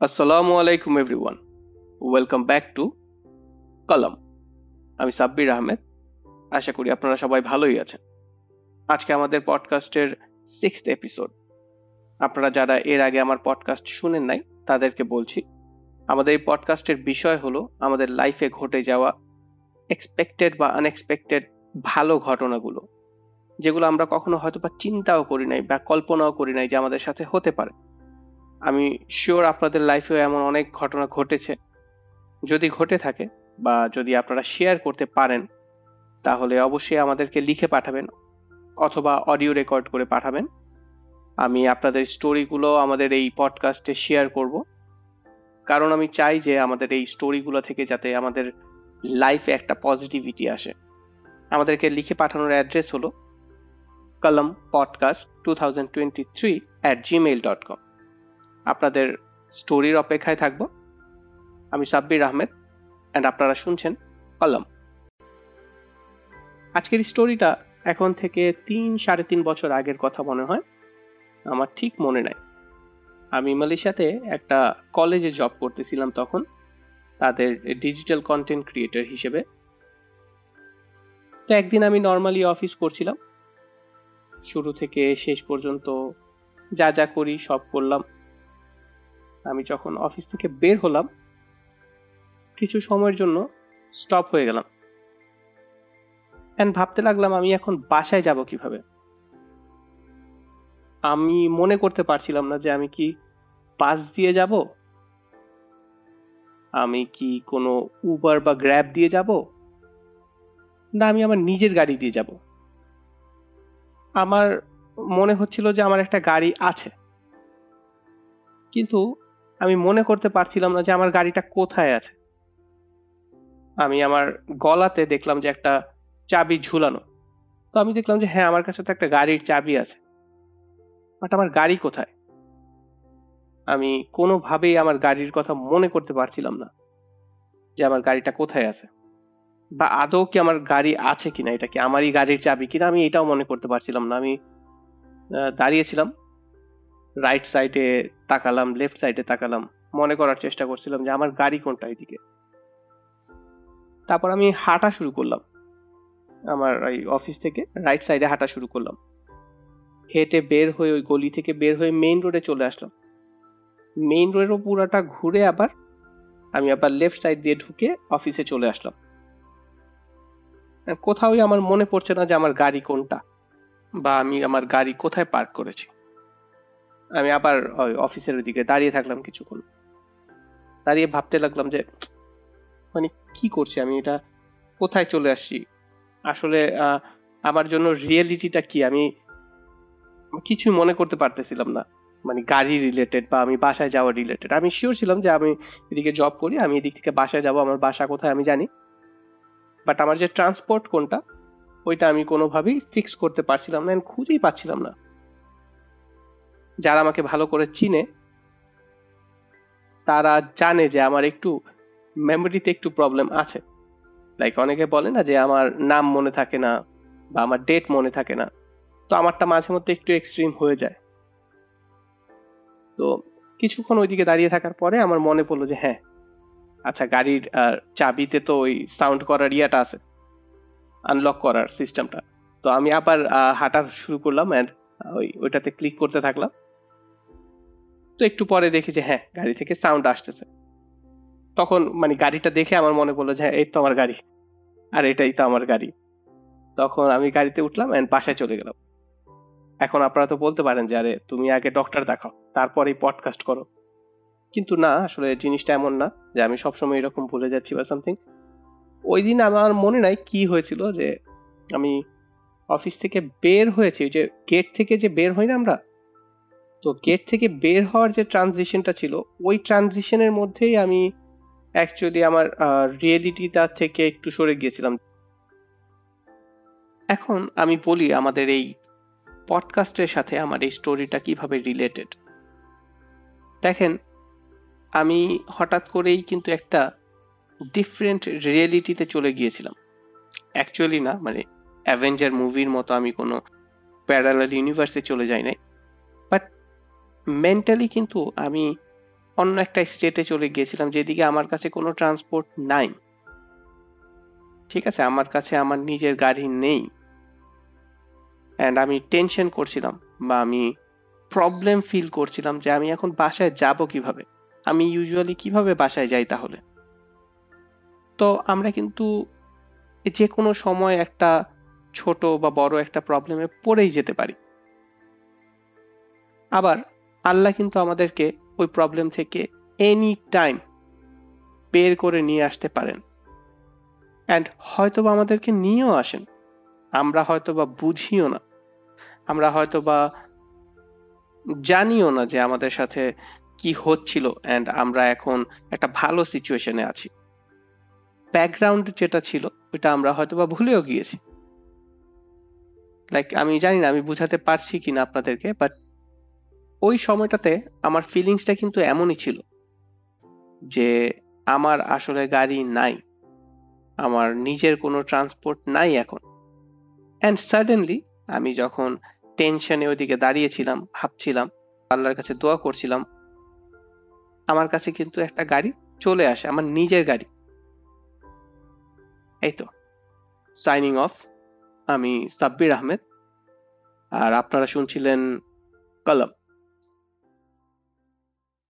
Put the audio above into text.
আসসালামু আলাইকুম everyone welcome back to কলম আমি সাব্বির আহমেদ। আশা করি আপনারা সবাই ভালোই আছেন। আজকে আমাদের পডকাস্টের সিক্সথ এপিসোড আপনারা যারা এর আগে আমার পডকাস্ট শুনেন নাই, তাদেরকে বলছি, আমাদের এই পডকাস্টের বিষয় হলো আমাদের লাইফে ঘটে যাওয়া এক্সপেক্টেড বা আনএক্সপেক্টেড ভালো ঘটনাগুলো, যেগুলো আমরা কখনো হয়তো বা চিন্তাও করি নাই বা কল্পনাও করি নাই যে আমাদের সাথে হতে পারে। আমি শিওর আপনাদের লাইফেও এমন অনেক ঘটনা ঘটেছে। যদি ঘটে থাকে বা যদি আপনারা শেয়ার করতে পারেন, তাহলে অবশ্যই আমাদেরকে লিখে পাঠাবেন অথবা অডিও রেকর্ড করে পাঠাবেন। আমি আপনাদের স্টোরিগুলো আমাদের এই পডকাস্টে শেয়ার করব। কারণ আমি চাই যে আমাদের এই স্টোরিগুলো থেকে যাতে আমাদের লাইফে একটা পজিটিভিটি আসে। আমাদেরকে লিখে পাঠানোর অ্যাড্রেস হলো Kalam podcast two thousand twenty three at Gmail dot com আপনাদের স্টোরির অপেক্ষায় থাকব। আমি সাব্বির আহমেদ অ্যান্ড আপনারা শুনছেন কলম। আজকের স্টোরিটা এখন থেকে তিন, সাড়ে তিন বছর আগের কথা মনে হয়। আমার ঠিক মনে নাই। আমি মালয়েশিয়াতে একটা কলেজে জব করতেছিলাম তখন, তাদের ডিজিটাল কন্টেন্ট ক্রিয়েটর হিসেবে। তো একদিন আমি নর্মালি অফিস করছিলাম। শুরু থেকে শেষ পর্যন্ত যা যা করি সব করলাম। আমি যখন অফিস থেকে বের হলাম, কিছু সময়ের জন্য স্টপ হয়ে গেলাম। ভাবতে লাগলাম আমি এখন বাসায় যাব কীভাবে? আমি মনে করতে পারছিলাম না যে আমি কি বাস দিয়ে যাব? আমি কি কোনো উবার বা গ্র্যাব দিয়ে যাব? না, আমি আমার নিজের গাড়ি দিয়ে যাব। আমার মনে হচ্ছিল যে আমার একটা গাড়ি আছে। কিন্তু আমি মনে করতে পারছিলাম না যে আমার গাড়িটা কোথায় আছে। আমি আমার গলাতে দেখলাম যে একটা চাবি ঝুলানো। তো আমি দেখলাম যে হ্যাঁ আমার কাছে তো একটা গাড়ির চাবি আছে। বাট আমার গাড়ি কোথায়? আমি কোনোভাবেই আমার গাড়ির কথা মনে করতে পারছিলাম না যে আমার গাড়িটা কোথায় আছে। বা আদৌ কি আমার গাড়ি আছে কিনা? এটা কি আমারই গাড়ির চাবি কিনা? আমি এটাও মনে করতে পারছিলাম না। আমি দাঁড়িয়েছিলাম। রাইট সাইডে তাকালাম লেফট সাইডে তাকালাম, মনে করার চেষ্টা করছিলাম যে আমার গাড়ি কোনটা এদিকে। তারপর আমি হাঁটা শুরু করলাম। আমার ওই অফিস থেকে রাইট সাইডে হাঁটা শুরু করলাম। হেঁটে বের হয়ে ওই গলি থেকে বের হয়ে মেইন রোডে চলে আসলাম। মেইন রোডেরও পুরাটা ঘুরে আবার আমি আবার লেফট সাইড দিয়ে ঢুকে অফিসে চলে আসলাম। কোথাওই আমার মনে পড়ছে না যে আমার গাড়ি কোনটা বা আমি আমার গাড়ি কোথায় পার্ক করেছি। আমি আবার ওই অফিসের দিকে দাঁড়িয়ে থাকলাম কিছুক্ষণ। দাঁড়িয়ে ভাবতে লাগলাম যে মানে কি করছি আমি? এটা কোথায় চলে আসছি? আসলে আমার জন্য রিয়েলিটিটা কি? আমি কিছু মনে করতে পারতেছিলাম না। মানে গাড়ি রিলেটেড বা আমি বাসায় যাওয়া রিলেটেড আমি শিওর ছিলাম যে আমি এদিকে জব করি, আমি এদিক থেকে বাসায় যাব, আমার বাসা কোথায় আমি জানি। বাট আমার যে ট্রান্সপোর্ট কোনটা, ওইটা আমি কোনোভাবেই ফিক্স করতে পারছিলাম না খুঁজেই পাচ্ছিলাম না। যারা আমাকে ভালো করে চিনে, তারা জানে যে আমার একটু মেমোরিতে একটু প্রবলেম আছে। লাইক অনেকে বলে না যে আমার নাম মনে থাকে না বা আমার ডেট মনে থাকে না। তো আমারটা মাঝে মধ্যে একটু এক্সট্রিম হয়ে যায়। তো কিছুক্ষণ ওইদিকে দাঁড়িয়ে থাকার পরে আমার মনে পড়ল যে হ্যাঁ আচ্ছা গাড়ির চাবিতে তো ওই সাউন্ড করার ইয়াটা আছে। আনলক করার সিস্টেমটা তো আমি আবার হাঁটা শুরু করলাম অ্যান্ড ওই, ওইটাতে ক্লিক করতে থাকলাম। তো একটু পরে দেখি যে হ্যাঁ গাড়ি থেকে সাউন্ড আসতেছে। তখন মানে গাড়িটা দেখে আমার মনে পড়ল যে হ্যাঁ এই তো আমার গাড়ি। আর এটাই তো আমার গাড়ি। তখন আমি গাড়িতে উঠলাম অ্যান্ড বাসায় চলে গেলাম। এখন আপনারা তো বলতে পারেন যে, আরে, তুমি আগে ডক্টর দেখাও তারপরে পডকাস্ট করো। কিন্তু না, আসলে জিনিসটা এমন না যে, আমি সবসময় এরকম ভুলে যাচ্ছি বা সামথিং ওই দিন আমার মনে নাই কি হয়েছিল যে, আমি অফিস থেকে বের হয়েছি যে গেট থেকে যে বের হই না আমরা তো গেট থেকে বের হওয়ার যে ট্রানজিশনটা ছিল, ওই ট্রানজিশনের মধ্যেই আমি অ্যাকচুয়ালি আমার রিয়েলিটিটা থেকে একটু সরে গিয়েছিলাম। এখন আমি বলি আমাদের এই পডকাস্টের সাথে আমার এই স্টোরিটা কীভাবে রিলেটেড দেখেন, আমি হঠাৎ করেই কিন্তু একটা ডিফারেন্ট রিয়েলিটিতে চলে গিয়েছিলাম। অ্যাকচুয়ালি না মানে অ্যাভেঞ্জার মুভির মতো আমি কোনো প্যারালাল ইউনিভার্সে চলে যাই নাই। মেন্টালি কিন্তু আমি অন্য একটা স্টেটে চলে গিয়েছিলাম, যেদিকে আমার কাছে কোনো ট্রান্সপোর্ট নাই। ঠিক আছে, আমার কাছে আমার নিজের গাড়ি নেই। অ্যান্ড আমি টেনশন করছিলাম বা আমি প্রবলেম ফিল করছিলাম যে আমি এখন বাসায় যাব কীভাবে? আমি ইউজুয়ালি কীভাবে বাসায় যাই তাহলে? তো আমরা কিন্তু যে কোনো সময় একটা ছোট বা বড় একটা প্রবলেমে পড়েই যেতে পারি। আবার আল্লাহ কিন্তু আমাদেরকে ওই প্রবলেম থেকে এনি টাইম বের করে নিয়ে আসতে পারেন। অ্যান্ড হয়তোবা আমাদেরকে নিয়েও আসেন। আমরা হয়তোবা বুঝিও না। আমরা হয়তোবা জানিও না যে আমাদের সাথে কি হচ্ছিল অ্যান্ড আমরা এখন একটা ভালো সিচুয়েশনে আছি। ব্যাকগ্রাউন্ড যেটা ছিল, ওইটা আমরা হয়তোবা ভুলেও গিয়েছি। লাইক আমি জানি না, আমি বুঝাতে পারছি কিনা আপনাদেরকে বাট ওই সময়টাতে আমার ফিলিংসটা কিন্তু এমনই ছিল যে আমার আসলে গাড়ি নাই, আমার নিজের কোনো ট্রান্সপোর্ট নাই এখন। অ্যান্ড সাডেনলি আমি যখন টেনশনে ওইদিকে দাঁড়িয়েছিলাম, ভাবছিলাম, আল্লাহর কাছে দোয়া করছিলাম, আমার কাছে কিন্তু একটা গাড়ি চলে আসে, আমার নিজের গাড়ি। এই তো সাইনিং অফ আমি সাব্বির আহমেদ। আর আপনারা শুনছিলেন কলম।